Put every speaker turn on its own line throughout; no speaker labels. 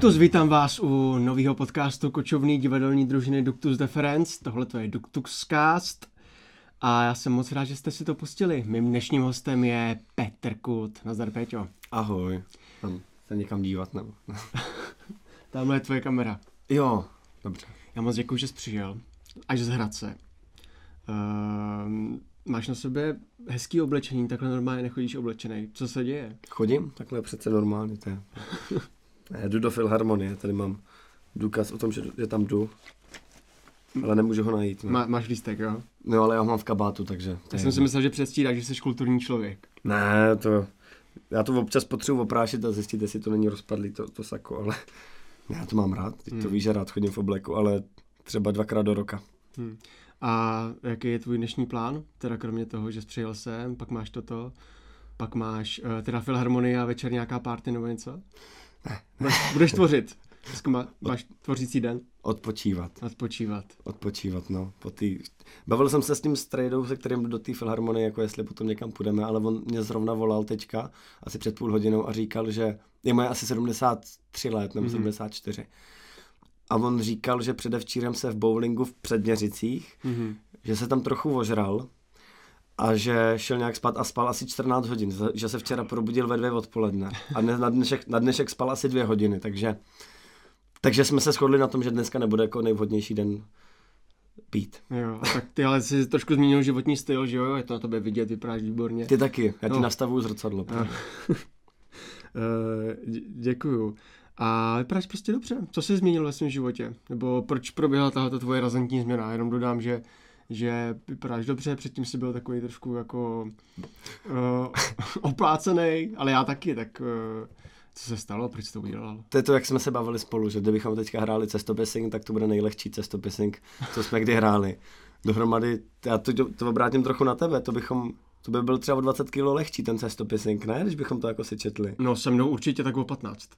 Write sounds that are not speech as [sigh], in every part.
Duktus, vítám vás u nového podcastu kočovný divadelní družiny Duktus Deference. Tohle to je Duktuscast a já jsem moc rád, že jste si to pustili. Mým dnešním hostem je Petr Kut. Nazdar, Péťo.
Ahoj. Mám se někam dívat nebo? [laughs]
Tamhle je tvoje kamera.
Jo, dobře.
Já moc děkuji, že jsi přijel. Až z Hradce. Uh, máš na sobě hezký oblečení, takhle normálně nechodíš oblečený. Co se děje?
Chodím, takhle přece normálně to je. [laughs] Já jdu do Filharmonie, tady mám důkaz o tom, že, že tam jdu. Ale nemůžu ho najít. No.
Má, máš lístek, jo?
no ale já ho mám v kabátu, takže... to
Já jsem si myslel, že předstíráš, že jsi kulturní člověk.
Ne, to... Já to občas potřebuji oprášit a zjistit, jestli to není rozpadlý to, to sako, ale [laughs] já to mám rád. Teď to
Hmm.
víš, že rád chodím v obleku, ale třeba dvakrát do roka.
Hm. A jaký je tvůj dnešní plán? Teda kromě toho, že jsi přijel sem, pak máš toto, pak máš uh, teda filharmonii a večer nějaká party nebo něco?
Ne.
Budeš, budeš tvořit. Dneska má, máš tvořící den,
Odpočívat.
odpočívat.
Odpočívat, no. Po tý... Bavil jsem se s tím strejdou, se kterým do té filharmonie, jako jestli potom někam půjdeme, ale on mě zrovna volal teďka, asi před půl hodinou a říkal, že je moje asi 73 let, nebo
Mhm.
74. A on říkal, že předevčírem se v bowlingu v Předměřicích,
Mhm.
že se tam trochu ožral a že šel nějak spát a spal asi 14 hodin, že se včera probudil ve dvě odpoledne a dnes, na, dnešek, na dnešek spal asi dvě hodiny, takže, takže jsme se shodli na tom, že dneska nebude jako nejvhodnější den pít.
Jo, tak ty ale jsi trošku změnil životní styl, že jo? Je to na tobě vidět, vypadáš výborně.
Ty taky, já ti
No.
nastavuju zrcadlo.
A- [laughs] Eh, dě- děkuju. A vypadáš prostě dobře. Co jsi změnil ve svém životě? Nebo proč proběhla tahle tvoje razantní změna? Jenom dodám, že že vypadáš dobře, předtím jsi byl takový trošku jako uh, [laughs] oplácený, ale já taky, tak uh, co se stalo, proč jsi to udělal?
To je to, jak jsme se bavili spolu, že kdybychom teďka hráli cestopising, tak to bude nejlehčí cestopising, co jsme kdy hráli. Dohromady, já to, to obrátím trochu na tebe, to bychom, to by byl třeba o 20 kg lehčí ten cestopising, ne? Když bychom to jako si četli.
No se mnou určitě tak o 15.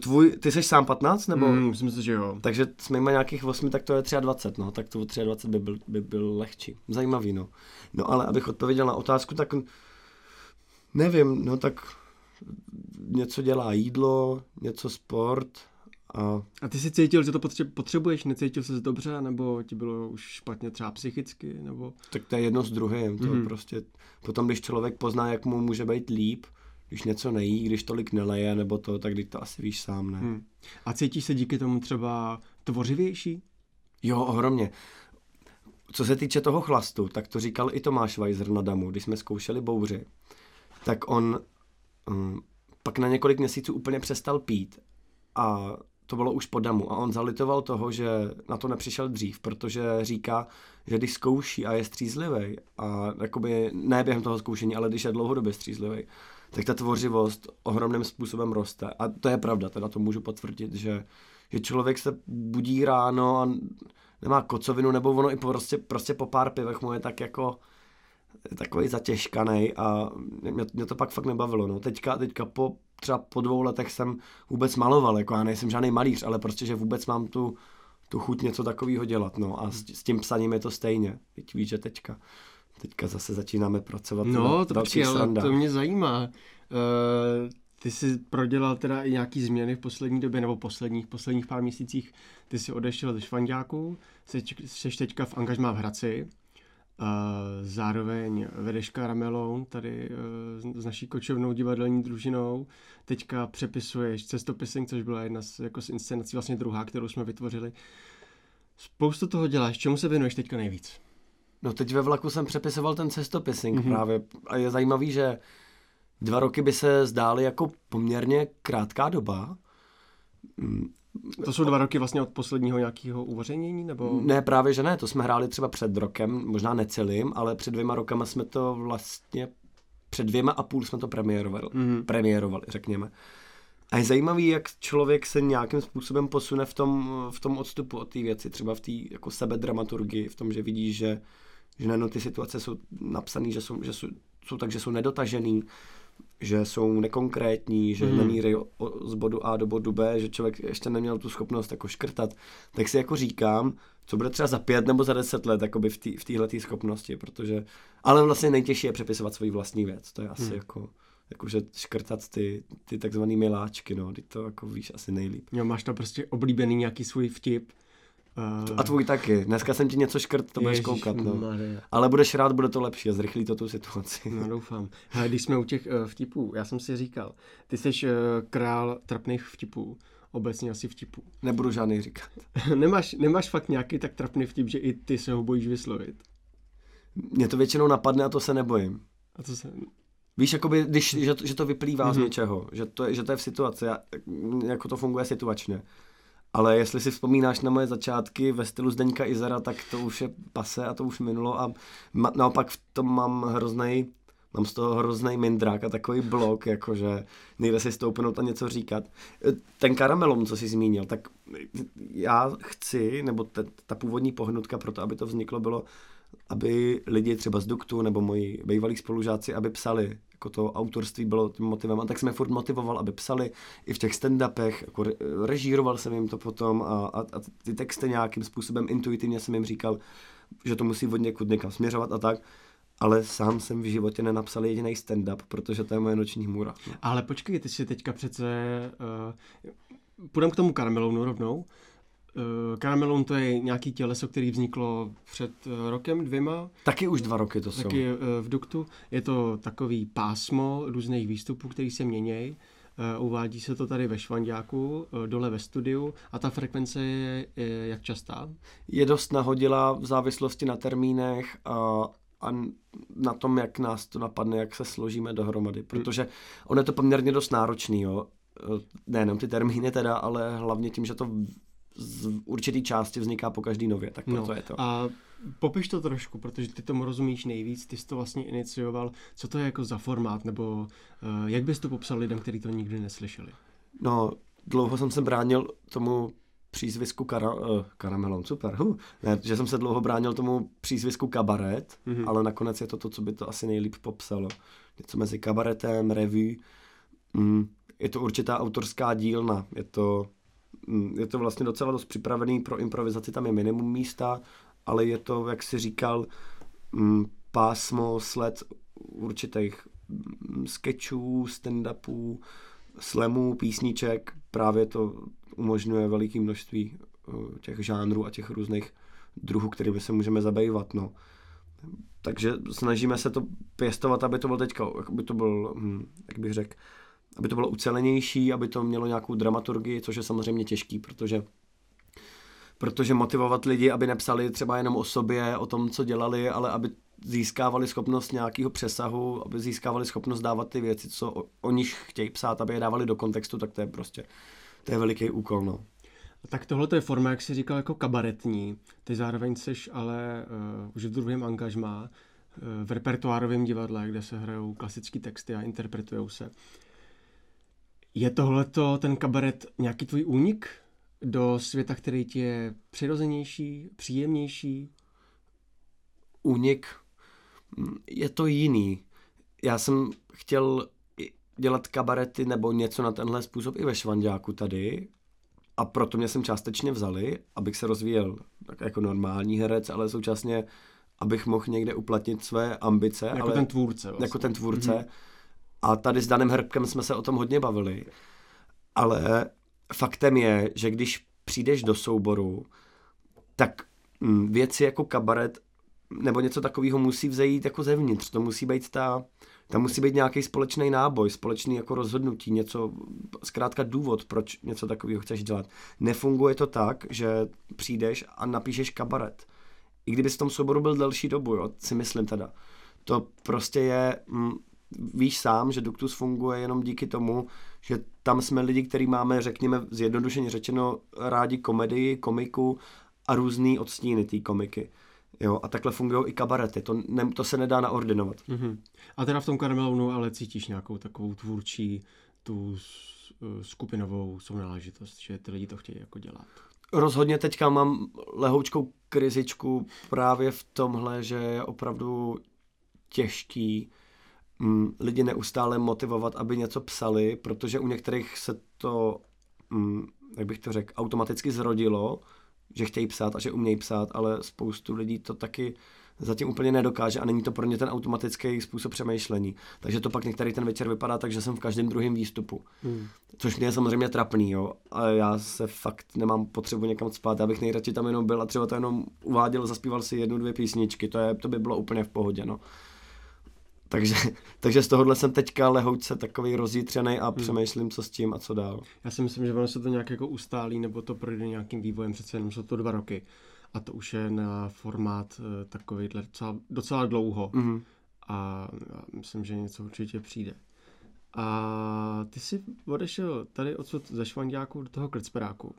Tvůj, ty jsi sám 15, nebo?
Mm, myslím si, že jo.
Takže s mýma nějakých 8, tak to je 23, no, tak to o 23 by byl, by byl lehčí. Zajímavý, no. No ale abych odpověděl na otázku, tak nevím, no tak něco dělá jídlo, něco sport a
A ty jsi cítil, že to potře- potřebuješ, necítil jsi dobře, nebo ti bylo už špatně třeba psychicky, nebo...
tak to je jedno s druhým. To mm. prostě, potom, když člověk pozná, jak mu může být líp, když něco nejí, když tolik neleje, nebo to, tak když to asi víš sám, ne?
Hm. A cítíš se díky tomu třeba tvořivější?
Jo, ohromně. Co se týče toho chlastu, tak to říkal i Tomáš Weiser na Damu, když jsme zkoušeli bouři, tak on um, pak na několik měsíců úplně přestal pít a to bylo už po Damu a on zalitoval toho, že na to nepřišel dřív, protože říká, že když zkouší a je střízlivý a jakoby ne během toho zkoušení, ale když je dlouhodobě střízlivý, tak ta tvořivost ohromným způsobem roste. A to je pravda, teda to můžu potvrdit, že, že člověk se budí ráno a nemá kocovinu, nebo ono i prostě, prostě po pár pivech mu je tak jako takový zatěžkanej a mě, mě to pak fakt nebavilo. No. Teďka, teďka po, třeba po dvou letech jsem vůbec maloval, jako já nejsem žádný malíř, ale prostě, že vůbec mám tu, tu chuť něco takového dělat. No. A s, s tím psaním je to stejně. Teď víš, že teďka, teďka zase začínáme pracovat
No,
na
to
dalších
počkej, ale to mě zajímá. Uh, ty jsi prodělal teda i nějaký změny v poslední době, nebo posledních, posledních pár měsících. Ty jsi odešel ze Švanďáku, jsi, jsi teďka v angažmá v Hradci, uh, zároveň vedeš Karamelon tady uh, s naší kočovnou divadelní družinou. Teďka přepisuješ cestopising, což byla jedna z, jako z inscenací, vlastně druhá, kterou jsme vytvořili. Spoustu toho děláš, čemu se věnuješ teďka nejvíc?
No teď ve vlaku jsem přepisoval ten cestopising
Mhm.
mm-hmm. právě a je zajímavý, že dva roky by se zdály jako poměrně krátká doba. Mm,
To jsou dva roky vlastně od posledního nějakého uvařenění, nebo?
Ne, právě že ne, to jsme hráli třeba před rokem, možná necelým, ale před dvěma rokama jsme to vlastně, před dvěma a půl jsme to premiérovali,
Mhm.
premiérovali řekněme. A je zajímavý, jak člověk se nějakým způsobem posune v tom, v tom odstupu od té věci, třeba v té jako sebedramaturgii, v tom, že vidíš, že, že najednou ty situace jsou napsané, že jsou, že jsou, jsou tak, že jsou nedotažený, že jsou nekonkrétní, že hmm. nemíří o- o- z bodu A do bodu B, že člověk ještě neměl tu schopnost jako škrtat, tak si jako říkám, co bude třeba za pět nebo za deset let jakoby v téhle schopnosti, protože, ale vlastně nejtěžší je přepisovat svoji vlastní věc, to je asi
Hmm.
jako jakože škrtat ty, ty takzvaný miláčky, no, ty to jako víš asi nejlíp.
Jo, máš to prostě oblíbený nějaký svůj vtip.
Uh, a tvůj taky. Dneska jsem ti něco škrt, to budeš koukat, no.
Maria.
Ale budeš rád, bude to lepší a zrychlí to tu situaci.
No doufám. Hele, když jsme u těch uh, vtipů, já jsem si říkal, ty jsi uh, král trapných vtipů, obecně asi vtipů.
Nebudu žádný říkat. [laughs]
nemáš, nemáš fakt nějaký tak trapný vtip, že i ty se ho bojíš vyslovit?
Mě to většinou napadne a to se nebojím.
A to se...
Víš, jakoby, když, [laughs] že, to, že to vyplývá mm-hmm. z mhm. něčeho, že to, je, že to je v situaci, a, jako to funguje situačně. Ale jestli si vzpomínáš na moje začátky ve stylu Zdeňka Izera, tak to už je pase a to už minulo a ma, naopak v tom mám hrozný, mám z toho hrozný mindrák a takový blok, jakože nejde si stoupnout a něco říkat. Ten karamelom, co jsi zmínil, tak já chci, nebo ta, ta původní pohnutka pro to, aby to vzniklo, bylo, aby lidi třeba z Duktu nebo moji bývalí spolužáci, aby psali jako to autorství bylo tím motivem a tak jsme furt motivoval, aby psali i v těch stand-upech, jako režíroval jsem jim to potom a, a, a ty texty nějakým způsobem intuitivně jsem jim říkal, že to musí od někud někam směřovat a tak, ale sám jsem v životě nenapsal jediný stand-up, protože to je moje noční hůra.
Ale počkej, ty si teďka přece, uh, půjdeme k tomu karamelounu rovnou, Karamelon eh, to je nějaký těleso, který vzniklo před eh, rokem, dvěma.
Taky už dva roky to
jsou. Taky eh, v Duktu. Je to takový pásmo různých výstupů, který se měnějí. Uvádí se to tady ve Švandáku, dole ve studiu a ta frekvence je, je jak častá?
Je dost nahodila v závislosti na termínech a, a na tom, jak nás to napadne, jak se složíme dohromady, protože ono je to poměrně dost náročný, jo. Nejenom ty termíny teda, ale hlavně tím, že to z určitý části vzniká po každý nově, tak proto no, je to.
A popiš to trošku, protože ty tomu rozumíš nejvíc, ty jsi to vlastně inicioval. Co to je jako za formát, nebo uh, jak bys to popsal lidem, kteří to nikdy neslyšeli?
No, dlouho jsem se bránil tomu přízvisku kara, uh, karamelon, super, huh. ne, že jsem se dlouho bránil tomu přízvisku kabaret, mm-hmm. ale nakonec je to to, co by to asi nejlíp popsalo. Něco mezi kabaretem, revue, mm, je to určitá autorská dílna, je to je to vlastně docela dost připravený pro improvizaci, tam je minimum místa, ale je to, jak si říkal, mm, pásmo, sled určitých mm, sketchů, stand-upů, slemů, písniček, právě to umožňuje veliké množství eh, těch žánrů a těch různých druhů, kterými se můžeme zabývat. No. Takže snažíme se to pěstovat, aby to bylo teďka, aby to byl, jak bych řekl, aby to bylo ucelenější, aby to mělo nějakou dramaturgii, což je samozřejmě těžký, protože protože motivovat lidi, aby nepsali třeba jenom o sobě, o tom, co dělali, ale aby získávali schopnost nějakého přesahu, aby získávali schopnost dávat ty věci, co o, o nich chtějí psát, aby je dávali do kontextu, tak to je prostě, to je veliký úkol, no.
Tak tohle je forma, jak jsi říkal, jako kabaretní. Ty zároveň seš ale uh, už v druhém angažmá uh, v repertoárovém divadle, kde se hrajou klasické texty a interpretují se. Je tohleto ten kabaret nějaký tvůj únik do světa, který ti je přirozenější, příjemnější?
Únik je to jiný. Já jsem chtěl dělat kabarety nebo něco na tenhle způsob i ve Švandáku tady a proto mě jsem částečně vzali, abych se rozvíjel tak jako normální herec, ale současně abych mohl někde uplatnit své ambice.
Jako
ale,
ten tvůrce. Vlastně.
Jako ten tvůrce. Mm-hmm a tady s Danem Hrbkem jsme se o tom hodně bavili. Ale faktem je, že když přijdeš do souboru, tak mm, věci jako kabaret nebo něco takového musí vzejít jako zevnitř. To musí být ta, tam musí být nějaký společný náboj, společný jako rozhodnutí, něco, zkrátka důvod, proč něco takového chceš dělat. Nefunguje to tak, že přijdeš a napíšeš kabaret. I kdyby v tom souboru byl delší dobu, jo, si myslím teda. To prostě je, mm, víš sám, že Duktus funguje jenom díky tomu, že tam jsme lidi, kteří máme, řekněme, zjednodušeně řečeno, rádi komedii, komiku a různý odstíny té komiky. Jo, a takhle fungují i kabarety, to, ne, to se nedá naordinovat.
Mm-hmm. A teda v tom karamelonu ale cítíš nějakou takovou tvůrčí, tu skupinovou sounáležitost, že ty lidi to chtějí jako dělat.
Rozhodně teďka mám lehoučkou krizičku právě v tomhle, že je opravdu těžký mm, lidi neustále motivovat, aby něco psali, protože u některých se to, mm, jak bych to řekl, automaticky zrodilo, že chtějí psát a že umějí psát, ale spoustu lidí to taky zatím úplně nedokáže a není to pro ně ten automatický způsob přemýšlení. Takže to pak některý ten večer vypadá tak, že jsem v každém druhém výstupu. Hmm. Což mě je samozřejmě trapný, jo. A já se fakt nemám potřebu někam spát. Já bych nejradši tam jenom byl a třeba to jenom uváděl, zaspíval si jednu, dvě písničky. To, je, to by bylo úplně v pohodě, no. Takže, [laughs] takže z tohohle jsem teďka lehouce takový rozjítřený a hmm. přemýšlím, co s tím a co dál.
Já si myslím, že ono se to nějak jako ustálí, nebo to projde nějakým vývojem, přece jenom jsou to dva roky. A to už je na formát eh, takový docela, docela dlouho. Mm-hmm. A myslím, že něco určitě přijde. A ty jsi odešel tady odsud ze Švandiáku do toho Klicperáku,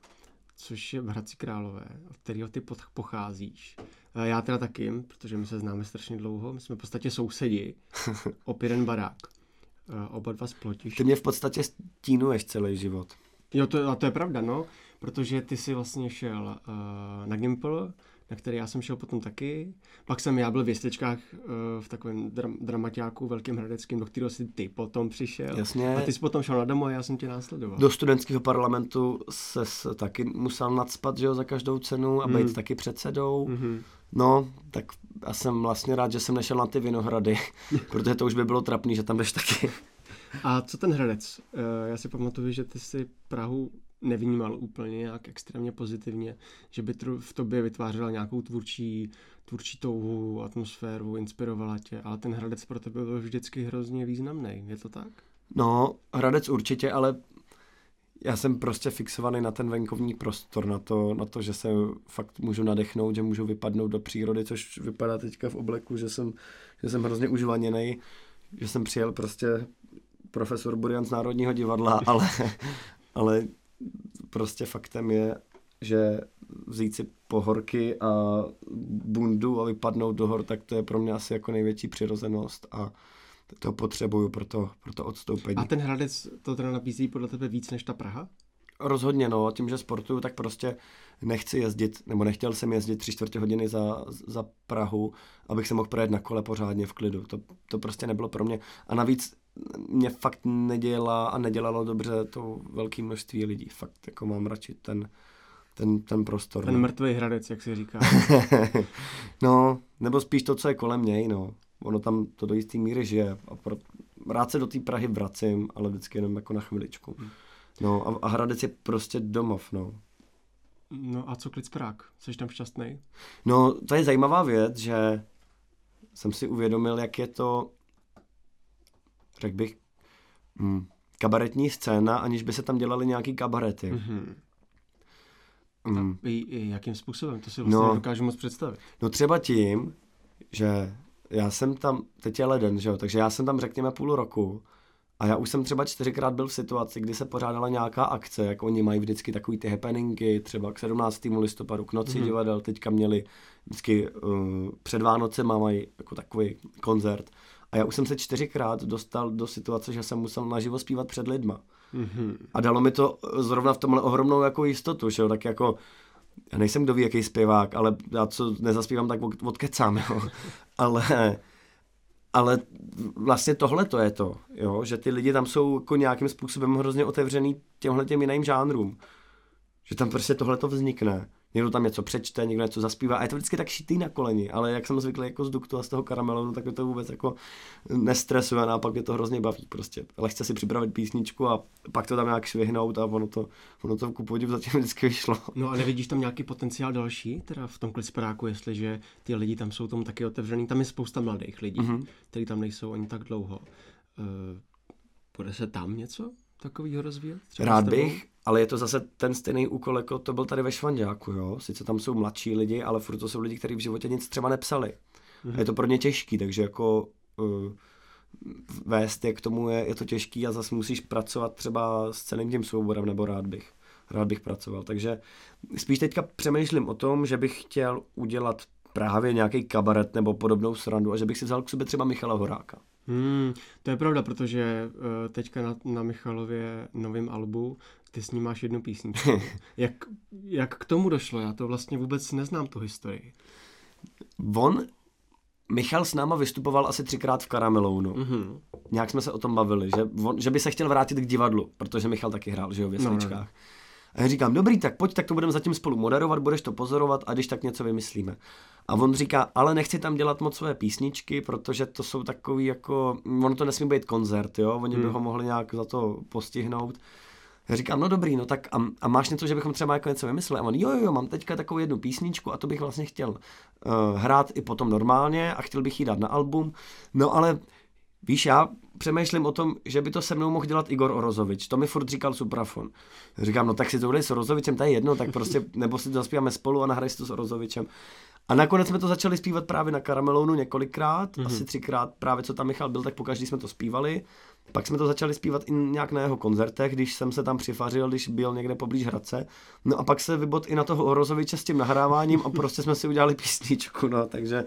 což je v Hradci Králové, od kterého ty pocházíš. Já teda taky, protože my se známe strašně dlouho, my jsme v podstatě sousedi, [laughs] opět jeden barák. Oba dva splotiš.
Ty mě v podstatě stínuješ celý život.
Jo, to, a to je pravda, no, protože ty jsi vlastně šel uh, na Gimple, na který já jsem šel potom taky. Pak jsem já byl v Věstečkách uh, v takovém dram, dramaťáku velkým hradeckým, do kterého si ty potom přišel.
Jasně.
A ty jsi potom šel na domu a já jsem tě následoval.
Do studentského parlamentu se taky musel nadspat, že jo, za každou cenu a být hmm. taky předsedou. Mm-hmm. No, tak já jsem vlastně rád, že jsem nešel na ty Vinohrady, [laughs] protože to už by bylo trapný, že tam jdeš taky.
A co ten Hradec? Eh, já si pamatuju, že ty si Prahu nevnímal úplně nějak extrémně pozitivně, že by v tobě vytvářela nějakou tvůrčí, tvůrčí touhu, atmosféru, inspirovala tě, ale ten Hradec pro tebe byl vždycky hrozně významný. Je to tak?
No, Hradec určitě, ale já jsem prostě fixovaný na ten venkovní prostor, na to, na to, že se fakt můžu nadechnout, že můžu vypadnout do přírody, což vypadá teďka v obleku, že jsem, že jsem hrozně užvaněný, že jsem přijel prostě profesor Burian z Národního divadla, [laughs] ale, ale prostě faktem je, že vzít si pohorky a bundu a vypadnout do hor, tak to je pro mě asi jako největší přirozenost a to potřebuju pro to, pro to odstoupení.
A ten Hradec to teda nabízí podle tebe víc než ta Praha?
Rozhodně no, tím, že sportuju, tak prostě nechci jezdit, nebo nechtěl jsem jezdit tři čtvrtě hodiny za, za Prahu, abych se mohl projet na kole pořádně v klidu. To, to prostě nebylo pro mě. A navíc mě fakt nedělá a nedělalo dobře to velké množství lidí. Fakt jako mám radši ten, ten, ten prostor.
Ten no. mrtvý hradec, jak se říká. [laughs]
no, nebo spíš to, co je kolem něj, no. Ono tam to do jistý míry žije. A pro, rád se do té Prahy vracím, ale vždycky jenom jako na chviličku. Hmm. No a, a Hradec je prostě domov, no.
No a co Klicprák? Jsi tam šťastný?
No, to je zajímavá věc, že jsem si uvědomil, jak je to řekl bych, hm, kabaretní scéna, aniž by se tam dělali nějaký kabarety. Mm-hmm.
Mm. I, I jakým způsobem? To si vlastně no, dokážu moc představit.
No třeba tím, že já jsem tam, teď je leden, že jo, takže já jsem tam řekněme půl roku a já už jsem třeba čtyřikrát byl v situaci, kdy se pořádala nějaká akce, jako oni mají vždycky takový ty happeningy, třeba k 17. listopadu, k noci mm-hmm. divadel, teďka měli vždycky uh, před Vánoce mají jako takový koncert a já už jsem se čtyřikrát dostal do situace, že jsem musel naživo zpívat před lidma. Mm-hmm. A dalo mi to zrovna v tomhle ohromnou jako jistotu, že jo, tak jako já nejsem kdo ví, jaký zpěvák, ale já co nezaspívám, tak odkecám, jo. [laughs] ale, ale vlastně tohle to je to, jo, že ty lidi tam jsou jako nějakým způsobem hrozně otevřený těmhle těm jiným žánrům. Že tam prostě tohle to vznikne někdo tam něco přečte, někdo něco zaspívá a je to vždycky tak šitý na koleni, ale jak jsem zvyklý jako z duktu a z toho karamelu, no, tak mě to vůbec jako nestresuje a pak mě to hrozně baví prostě. Lehce si připravit písničku a pak to tam nějak švihnout a ono to, ono to ku podivu zatím [laughs] vždycky vyšlo.
No a nevidíš tam nějaký potenciál další, teda v tom klicperáku, jestliže ty lidi tam jsou tomu taky otevřený, tam je spousta mladých lidí, mm-hmm. kteří tam nejsou ani tak dlouho. Uh, bude se tam něco takového rozvíjet?
Rád bych, ale je to zase ten stejný úkol, jako to byl tady ve Švandáku, jo. Sice tam jsou mladší lidi, ale furt to jsou lidi, kteří v životě nic třeba nepsali. Mm-hmm. A je to pro ně těžký, takže jako uh, vést je k tomu je, je to těžký a zase musíš pracovat třeba s celým tím souborem, nebo rád bych. Rád bych pracoval. Takže spíš teďka přemýšlím o tom, že bych chtěl udělat právě nějaký kabaret nebo podobnou srandu a že bych si vzal k sobě třeba Michala Horáka.
Hmm, to je pravda, protože uh, teďka na, na Michalově novém albu ty s ním máš jednu písničku. [laughs] jak, jak k tomu došlo? Já to vlastně vůbec neznám, tu historii.
On, Michal s náma vystupoval asi třikrát v Karamelounu. Mm-hmm. Nějak jsme se o tom bavili, že, on, že by se chtěl vrátit k divadlu, protože Michal taky hrál, že jo, v Jesličkách. No, no. A já říkám, dobrý, tak pojď, tak to budeme zatím spolu moderovat, budeš to pozorovat a když tak něco vymyslíme. A on říká, ale nechci tam dělat moc své písničky, protože to jsou takový jako, ono to nesmí být koncert, jo, oni hmm. by ho mohli nějak za to postihnout. Já říkám, no dobrý, no tak a, a máš něco, že bychom třeba jako něco vymysleli? A on, jo, jo, jo, mám teďka takovou jednu písničku a to bych vlastně chtěl uh, hrát i potom normálně a chtěl bych jí dát na album. No ale víš, já přemýšlím o tom, že by to se mnou mohl dělat Igor Orozovič. To mi furt říkal Suprafon. Říkám, no tak si to udělej s Orozovičem, to je jedno, tak prostě, nebo si to zaspíváme spolu a nahraj si to s Orozovičem. A nakonec jsme to začali zpívat právě na Karamelounu několikrát, mm-hmm. asi třikrát, právě co tam Michal byl, tak pokaždý jsme to zpívali. Pak jsme to začali zpívat i nějak na jeho koncertech, když jsem se tam přifařil, když byl někde poblíž Hradce. No a pak se vybod i na toho Orozoviče s tím nahráváním a prostě jsme si udělali písničku, no, takže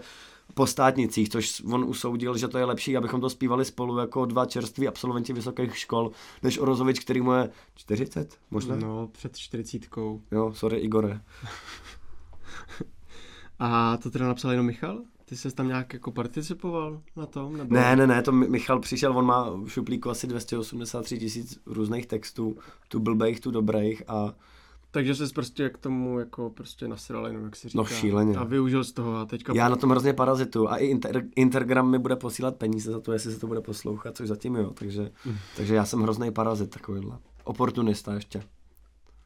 po státnicích, což on usoudil, že to je lepší, abychom to zpívali spolu jako dva čerství absolventi vysokých škol, než Orozovič, který mu je 40 možná?
No, před 40.
Jo, sorry Igore.
A to teda napsal jenom Michal? Ty jsi tam nějak jako participoval na tom? Nebo...
Ne, ne, ne, to Michal přišel, on má v šuplíku asi 283 tisíc různých textů, tu blbejch, tu dobrých a
takže jsi prostě k tomu jako prostě nasral jenom, jak si říká.
No šíleně.
A využil z toho a teďka...
Já na tom hrozně parazitu a i inter, Intergram mi bude posílat peníze za to, jestli se to bude poslouchat, což zatím jo, takže, mm. takže já jsem hrozný parazit takovýhle. Oportunista ještě.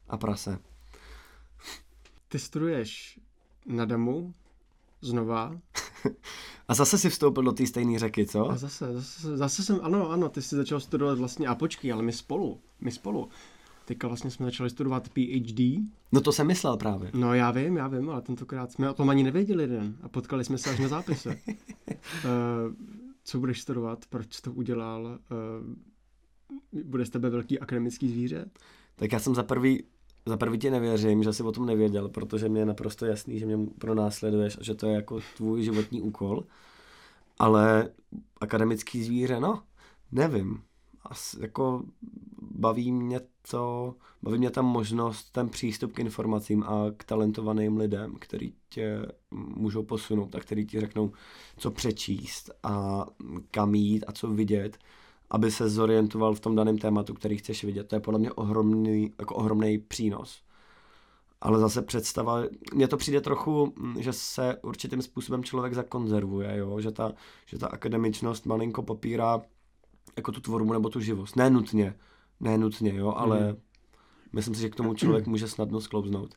A prase.
Ty studuješ na DEMu znova. [laughs]
a zase si vstoupil do té stejné řeky, co?
A zase, zase, zase jsem, ano, ano, ty jsi začal studovat vlastně, a počkej, ale my spolu, my spolu. Teďka vlastně jsme začali studovat PhD.
No to jsem myslel právě.
No já vím, já vím, ale tentokrát jsme o tom ani nevěděli jeden a potkali jsme se až na zápise. uh, [laughs] co budeš studovat, proč jsi to udělal, uh, bude z tebe velký akademický zvíře?
Tak já jsem za prvý, za prvý ti nevěřím, že jsi o tom nevěděl, protože mě je naprosto jasný, že mě pronásleduješ a že to je jako tvůj životní úkol. Ale akademický zvíře, no, nevím. As, jako baví mě to, baví mě ta možnost, ten přístup k informacím a k talentovaným lidem, který tě můžou posunout a který ti řeknou, co přečíst a kam jít a co vidět, aby se zorientoval v tom daném tématu, který chceš vidět. To je podle mě ohromný, jako ohromný přínos. Ale zase představa, mně to přijde trochu, že se určitým způsobem člověk zakonzervuje, jo? Že, ta, že ta akademičnost malinko popírá jako tu tvorbu nebo tu živost. Ne nutně, ne nutně, jo, ale mm. myslím si, že k tomu člověk může snadno sklouznout.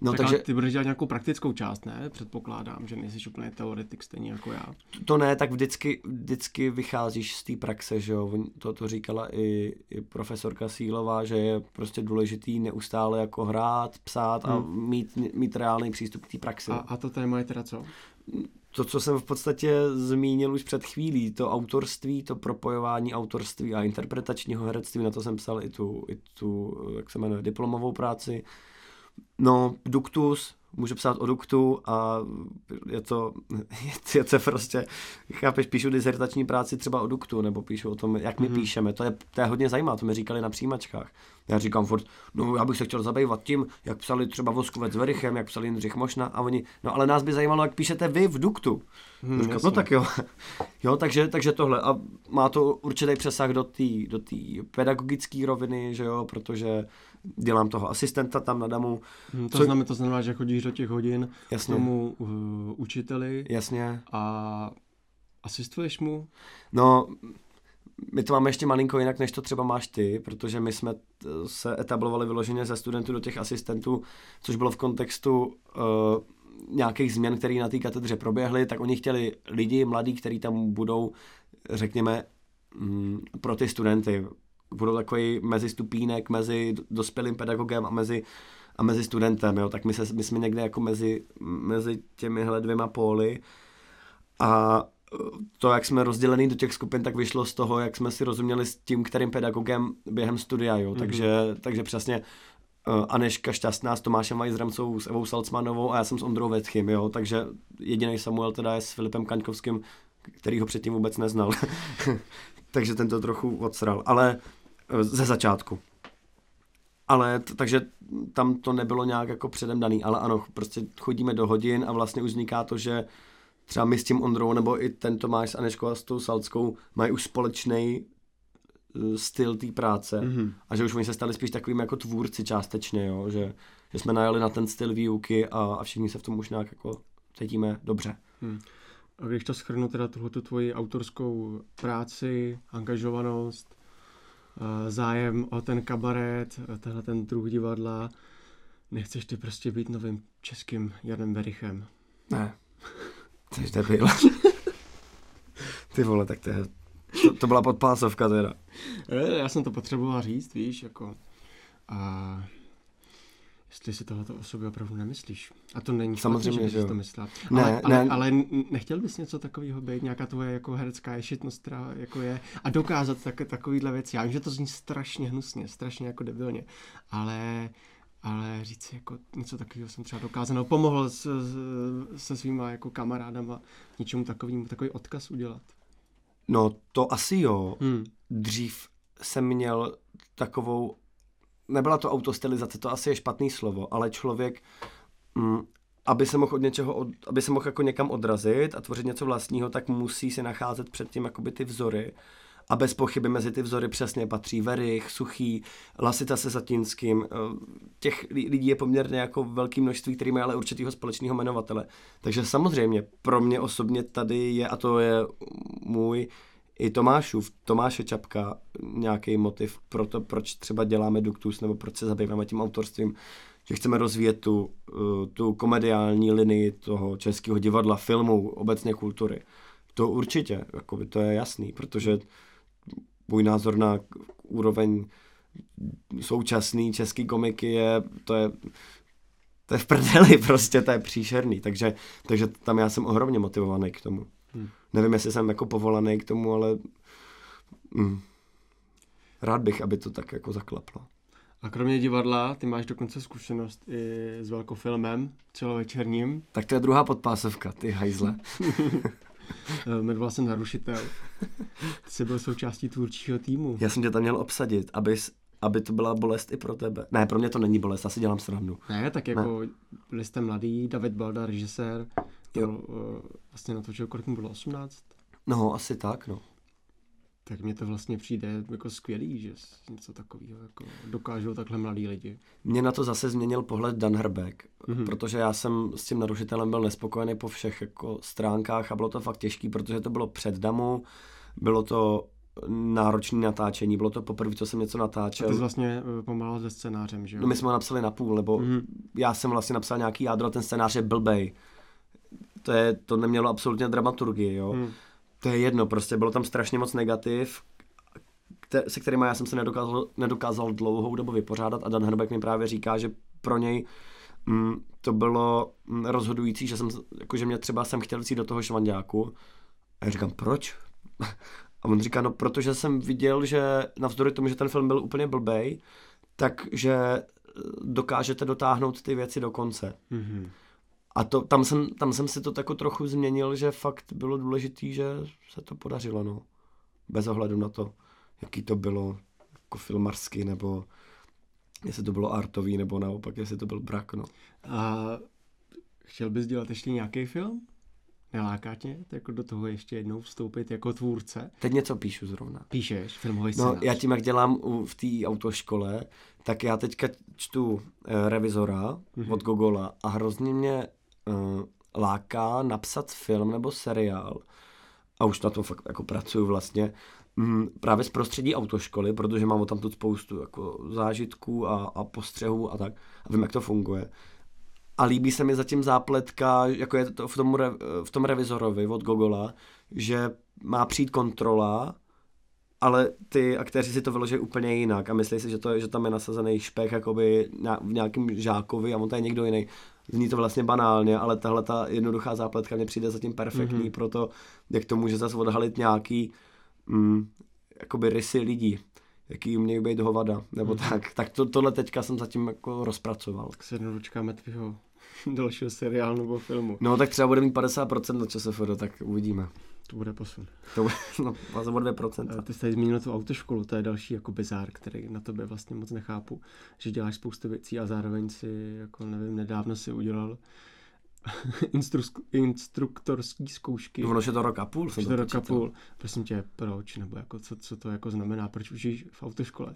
No, tak takže ty budeš dělat nějakou praktickou část, ne? Předpokládám, že nejsi úplně teoretik stejně jako já.
To ne, tak vždycky, vždycky vycházíš z té praxe, že jo? To, to říkala i, i profesorka Sílová, že je prostě důležitý neustále jako hrát, psát a hmm. mít, mít reálný přístup k té praxi.
A, a to téma je teda co?
to, co jsem v podstatě zmínil už před chvílí, to autorství, to propojování autorství a interpretačního herectví, na to jsem psal i tu, i tu jak se jmenuje, diplomovou práci. No, Duktus, můžu psát o duktu a je to, [laughs] je to prostě, chápeš, píšu dizertační práci třeba o duktu, nebo píšu o tom, jak my mm-hmm. píšeme, to je, to je hodně zajímavé, to mi říkali na přijímačkách. Já říkám furt, no já bych se chtěl zabývat tím, jak psali třeba Voskovec s Verichem, jak psali Jindřich Mošna a oni, no ale nás by zajímalo, jak píšete vy v duktu. Hmm, říkám, no tak jo. jo takže, takže tohle a má to určitý přesah do té do pedagogické roviny, že jo, protože dělám toho asistenta tam na damu.
Hmm, to, co... znamená, to znamená, že chodíš do těch hodin Jasně. k tomu uh, učiteli.
Jasně.
A asistuješ mu?
No, my to máme ještě malinko jinak, než to třeba máš ty, protože my jsme se etablovali vyloženě ze studentů do těch asistentů, což bylo v kontextu uh, nějakých změn, které na té katedře proběhly, tak oni chtěli lidi, mladí, kteří tam budou, řekněme, mm, pro ty studenty. Budou takový mezistupínek mezi dospělým pedagogem a mezi, a mezi studentem, jo? tak my, se, my jsme někde jako mezi, mezi těmihle dvěma póly a to, jak jsme rozdělení do těch skupin, tak vyšlo z toho, jak jsme si rozuměli s tím, kterým pedagogem během studia, jo. Mm-hmm. Takže, takže přesně uh, Aneška Šťastná s Tomášem Vajzrem jsou s Evou Salcmanovou a já jsem s Ondrou Vetchym, jo. Takže jediný Samuel teda je s Filipem Kaňkovským, který ho předtím vůbec neznal. [laughs] takže ten to trochu odsral, ale uh, ze začátku. Ale t- takže tam to nebylo nějak jako předem daný, ale ano, prostě chodíme do hodin a vlastně už vzniká to, že třeba my s tím Ondrou, nebo i ten Tomáš s Aneškou a s tou Salckou mají už společný uh, styl té práce
Mhm.
a že už oni se stali spíš takovými jako tvůrci částečně, jo? Že, že jsme najeli na ten styl výuky a, a všichni se v tom už nějak jako cítíme dobře.
A když to schrnu teda tuhletu tvoji autorskou práci, angažovanost, zájem o ten kabaret, tenhle ten druh divadla, nechceš ty prostě být novým českým Janem Berichem.
Ne. Jsi [laughs] debil. Ty vole, tak to, je, to, to byla podpásovka teda.
Eh, Já jsem to potřeboval říct, víš, jako... A jestli si tohleto o sobě opravdu nemyslíš. A to není
Samozřejmě,
špatně,
že
bys to myslela.
Ne,
ale, ale,
ne.
ale nechtěl bys něco takového být, nějaká tvoje jako herecká ješitnost, která jako je, a dokázat tak, takovýhle věci. Já vím, že to zní strašně hnusně, strašně jako debilně, ale ale říct si jako něco takového jsem třeba dokázal, no, pomohl s, s, se svýma jako kamarádama něčemu takovým, takový odkaz udělat.
No to asi jo.
Hmm.
Dřív jsem měl takovou, nebyla to autostylizace, to asi je špatný slovo, ale člověk, mm, aby se mohl od něčeho, od, aby se mohl jako někam odrazit a tvořit něco vlastního, tak musí si nacházet předtím jakoby ty vzory. A bez pochyby mezi ty vzory přesně patří Verich, Suchý, Lasita se Satinským. Eh, Těch li- lidí je poměrně jako velké množství, který mají ale určitýho společného jmenovatele. Takže samozřejmě pro mě osobně tady je, a to je můj i Tomášův, Tomáše Čapka, nějaký motiv pro to, proč třeba děláme Duktus, nebo proč se zabýváme tím autorstvím, že chceme rozvíjet tu, eh, tu komediální linii toho českého divadla, filmu, obecně kultury. To určitě, jakoby, to je jasný, protože můj názor na úroveň současný český komiky je, to je, to je v prdeli [laughs] prostě, to je příšerný, takže, takže tam já jsem ohromně motivovaný k tomu. Nevím, jestli jsem jako povolaný k tomu, ale mm, rád bych, aby to tak jako zaklaplo.
A kromě divadla, ty máš dokonce zkušenost i s velkofilmem celovečerním.
Tak to je druhá podpásovka, ty hajzle. [laughs]
Jmenoval jsem Narušitel. Ty jsi byl součástí tvůrčího týmu.
Já jsem tě tam měl obsadit, abys, aby to byla bolest i pro tebe. Ne, pro mě to není bolest, asi dělám srandu.
Ne, tak jako byli jste mladý, David Balda, režisér,
Jo.
uh, vlastně natočil, kolik mu bylo, 18?
No, asi tak, no.
Tak mně to vlastně přijde jako skvělý, že něco takového jako dokážou takhle mladí lidi.
Mě na to zase změnil pohled Dan Herbeck,
Mhm.
mm-hmm. protože já jsem s tím narušitelem byl nespokojený po všech jako stránkách a bylo to fakt těžký, protože to bylo před Damu, bylo to náročné natáčení, bylo to poprvé, co jsem něco
A
natáčel.
ty jsi vlastně uh, pomáhal se scénářem, že jo?
No my jsme ho napsali na půl, nebo
Mhm.
mm-hmm. já jsem vlastně napsal nějaký jádro, ten scénář je blbej. To, je, to nemělo absolutně dramaturgii, jo.
Hmm.
To je jedno, prostě bylo tam strašně moc negativ, kte- se kterými já jsem se nedokázal, nedokázal dlouhou dobu vypořádat a Dan Herbeck mi právě říká, že pro něj mm, to bylo mm, rozhodující, že jsem, jako, že mě třeba jsem chtěl jít do toho švandáku a já říkám, proč? [laughs] A on říká, no protože jsem viděl, že navzdory tomu, že ten film byl úplně blbej, takže eh, dokážete dotáhnout ty věci do konce.
Mhm.
A to, tam, jsem, tam jsem si to tako trochu změnil, že fakt bylo důležitý, že se to podařilo, no. Bez ohledu na to, jaký to bylo jako filmarsky, nebo jestli to bylo artový, nebo naopak, jestli to byl brak, no.
A chtěl bys dělat ještě nějaký film? Neláká tě jako do toho ještě jednou vstoupit jako tvůrce?
Teď něco píšu zrovna.
Píšeš filmový
No,
scénář.
já tím, jak dělám u, v té autoškole, tak já teďka čtu uh, Revizora
Mhm.
od Gogola a hrozně mě uh, láká napsat film nebo seriál a už na tom fakt jako pracuju vlastně, mm, právě z prostředí autoškoly, protože mám tam tu spoustu jako zážitků a, a postřehů a tak a vím, jak to funguje. A líbí se mi zatím zápletka, jako je to v tom, re, v tom revizorovi od Gogola, že má přijít kontrola, ale ty aktéři si to vyloží úplně jinak a myslí si, že, to, že tam je nasazený špech jakoby na, v nějakým žákovi a on to je někdo jiný. Zní to vlastně banálně, ale tahle ta jednoduchá zápletka mně přijde zatím perfektní
Mhm.
mm-hmm. pro to, jak to může zase odhalit nějaký mm, jakoby rysy lidí, jaký umějí být hovada, nebo mm-hmm. tak. Tak to, tohle teďka jsem zatím jako rozpracoval.
Tak se dočkáme tvýho [laughs] dalšího seriálu nebo filmu.
No tak třeba bude mít 50% na ČSFD, tak uvidíme.
To bude posun.
To bude no, asi o 2%.
Eh, Ty jsi tady zmínil tu autoškolu, to je další jako bizár, který na tobě vlastně moc nechápu, že děláš spoustu věcí a zároveň si, jako nevím, nedávno si udělal [laughs] instru- instruktorský zkoušky.
Ono je to rok a půl.
Je to rok a půl. Prosím tě, proč? Nebo jako, co, co to jako znamená? Proč učíš v autoškole?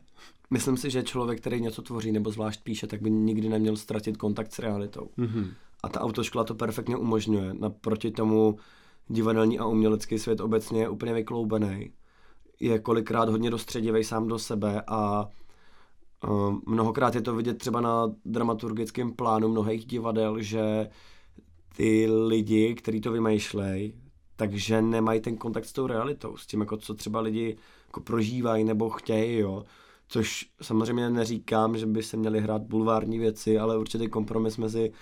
Myslím si, že člověk, který něco tvoří nebo zvlášť píše, tak by nikdy neměl ztratit kontakt s realitou.
Mm-hmm.
A ta autoškola to perfektně umožňuje. Naproti tomu divadelní a umělecký svět obecně je úplně vykloubený. Je kolikrát hodně dostředivý sám do sebe a uh, mnohokrát je to vidět třeba na dramaturgickém plánu mnohých divadel, že ty lidi, kteří to vymýšlejí, takže nemají ten kontakt s tou realitou, s tím, jako co třeba lidi jako prožívají nebo chtějí, jo. Což samozřejmě neříkám, že by se měli hrát bulvární věci, ale určitý kompromis mezi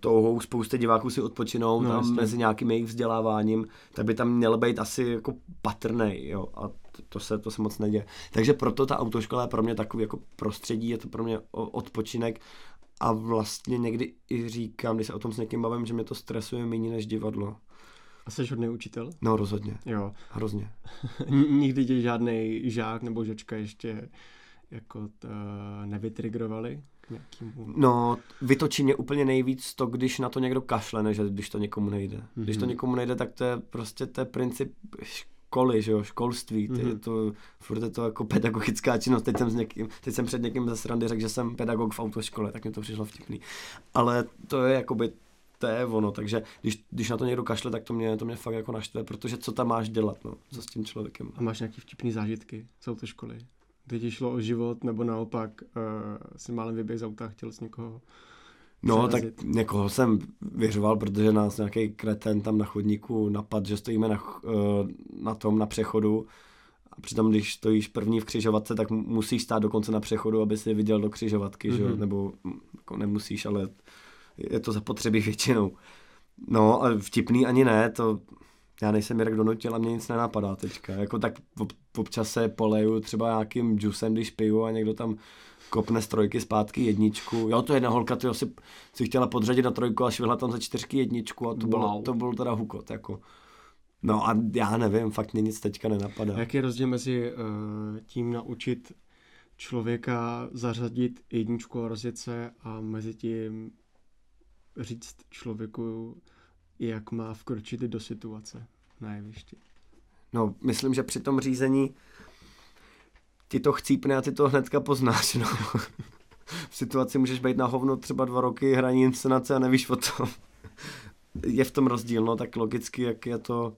touhou spousty diváků si odpočinout
No, jasně.
mezi nějakým jejich vzděláváním, tak by tam měl být asi jako patrnej, jo. A to, to, se, to se moc neděje. Takže proto ta autoškola je pro mě takový jako prostředí, je to pro mě odpočinek a vlastně někdy i říkám, když se o tom s někým bavím, že mě to stresuje méně než divadlo.
A jsi hodný učitel?
No rozhodně,
Jo.
hrozně. [laughs]
Nikdy tě žádný žák nebo žačka ještě jako t, nevytrigrovali nějakému...
No, vytočí mě úplně nejvíc to, když na to někdo kašle, než když to někomu nejde. Mm-hmm. Když to
Mhm.
někomu nejde, tak to je prostě to je princip školy, že jo, školství. Mm-hmm. Je
Mhm.
to, furt je to jako pedagogická činnost. Teď jsem, s někým, teď jsem před někým ze srandy řekl, že jsem pedagog v autoškole, tak mi to přišlo vtipný. Ale to je jakoby to je ono, takže když, když na to někdo kašle, tak to mě, to mě fakt jako naštve, protože co tam máš dělat, no, co s tím člověkem.
A máš nějaký vtipný zážitky z autoškoly? Kdy ti šlo o život, nebo naopak uh, si málem vyběh z auta a chtěl s někoho
No, tak
zarazit?
někoho jsem vyřoval, protože nás nějaký kreten tam na chodníku napad, že stojíme na, eh, na tom, na přechodu. A přitom, když stojíš první v křižovatce, tak mu- musíš stát dokonce na přechodu, aby si viděl do křižovatky, mm-hmm. že jo?
Mhm.
Nebo jako nemusíš, ale je to zapotřebí většinou. No, ale vtipný ani ne, to já nejsem Jirek donutil a mě nic nenapadá teďka. Jako tak ob- občas se poleju třeba nějakým džusem, když piju a někdo tam kopne z trojky zpátky jedničku. Jo, to jedna holka, ty si, si chtěla podřadit na trojku a švihla tam za čtyřky jedničku a to, bylo,
Wow.
to byl teda hukot, jako. No a já nevím, fakt mě nic teďka nenapadá.
A jaký je rozdíl mezi uh, tím naučit člověka zařadit jedničku a rozjet se a mezi tím říct člověku, jak má vkročit do situace na jevišti?
No, myslím, že při tom řízení ti to chcípne a ty to hnedka poznáš, no. v situaci můžeš být na hovno třeba dva roky hraní inscenace a nevíš o tom. je v tom rozdíl, no, tak logicky, jak je to,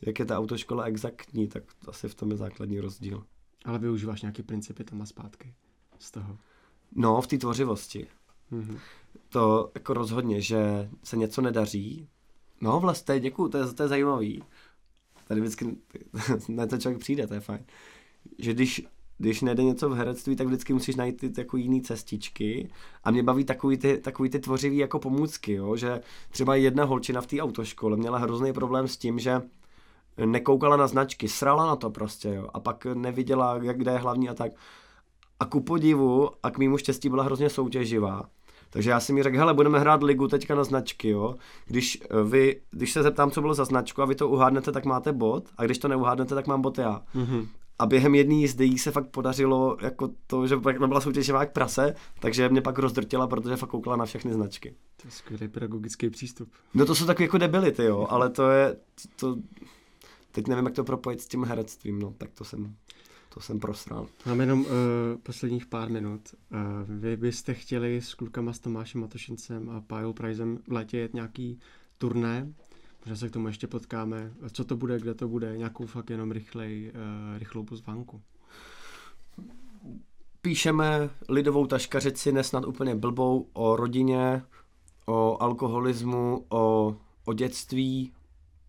jak je ta autoškola exaktní, tak asi v tom je základní rozdíl.
Ale využíváš nějaké principy tam a zpátky z toho.
No, v té tvořivosti.
Mhm.
To jako rozhodně, že se něco nedaří. No vlastně, děkuju, to je, to je zajímavý. Tady vždycky [laughs] na to člověk přijde, to je fajn. Že když, když nejde něco v herectví, tak vždycky musíš najít ty jako jiný cestičky. A mě baví takový ty, takový ty tvořivý jako pomůcky, jo? že třeba jedna holčina v té autoškole měla hrozný problém s tím, že nekoukala na značky, srala na to prostě, jo? a pak neviděla, jak kde je hlavní a tak. A ku podivu a k mému štěstí byla hrozně soutěživá. Takže já jsem mi řekl, hele, budeme hrát ligu teďka na značky, jo. Když, eh, vy, když se zeptám, co bylo za značku a vy to uhádnete, tak máte bod, a když to neuhádnete, tak mám bod já.
Mhm.
A během jedné jízdy jí se fakt podařilo jako to, že pak byla soutěživá jak prase, takže mě pak rozdrtila, protože fakt koukala na všechny značky.
To je skvělý pedagogický přístup.
No to jsou takový jako debility, jo, ale to je, to, teď nevím, jak to propojit s tím herectvím, no, tak to jsem, to jsem prosral.
Máme jenom uh, posledních pár minut. Uh, vy byste chtěli s klukama s Tomášem Matošincem a Pájou Prizem v létě jet nějaký turné? Možná se k tomu ještě potkáme. Co to bude, kde to bude? Nějakou fakt jenom rychlej, uh, rychlou pozvánku.
Píšeme lidovou taškařici, nesnad úplně blbou, o rodině, o alkoholismu, o, o dětství,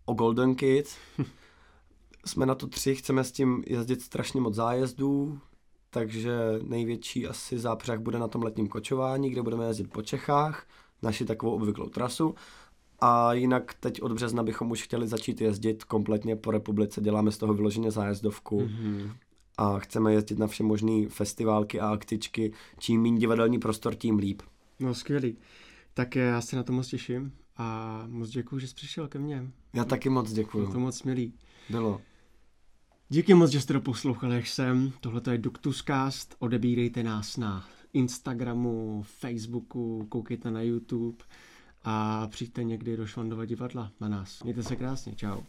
o Golden Kids. [laughs] Jsme na to tři, chceme s tím jezdit strašně moc zájezdů, takže největší asi zápřah bude na tom letním kočování, kde budeme jezdit po Čechách, naši takovou obvyklou trasu. A jinak teď od března bychom už chtěli začít jezdit kompletně po republice, děláme z toho vyloženě zájezdovku
Mm-hmm.
a chceme jezdit na vše možné festiválky a akcičky. Čím méně divadelní prostor, tím líp.
No skvělý. Tak já se na to moc těším a moc děkuji, že jsi přišel ke mně.
Já taky moc
Bylo
děkuju.
to moc milý.
Bylo.
Díky moc, že jste to poslouchali, jak jsem. Tohle je Ductuscast. Odebírejte nás na Instagramu, Facebooku, koukejte na YouTube a přijďte někdy do Švandova divadla na nás. Mějte se krásně, čau.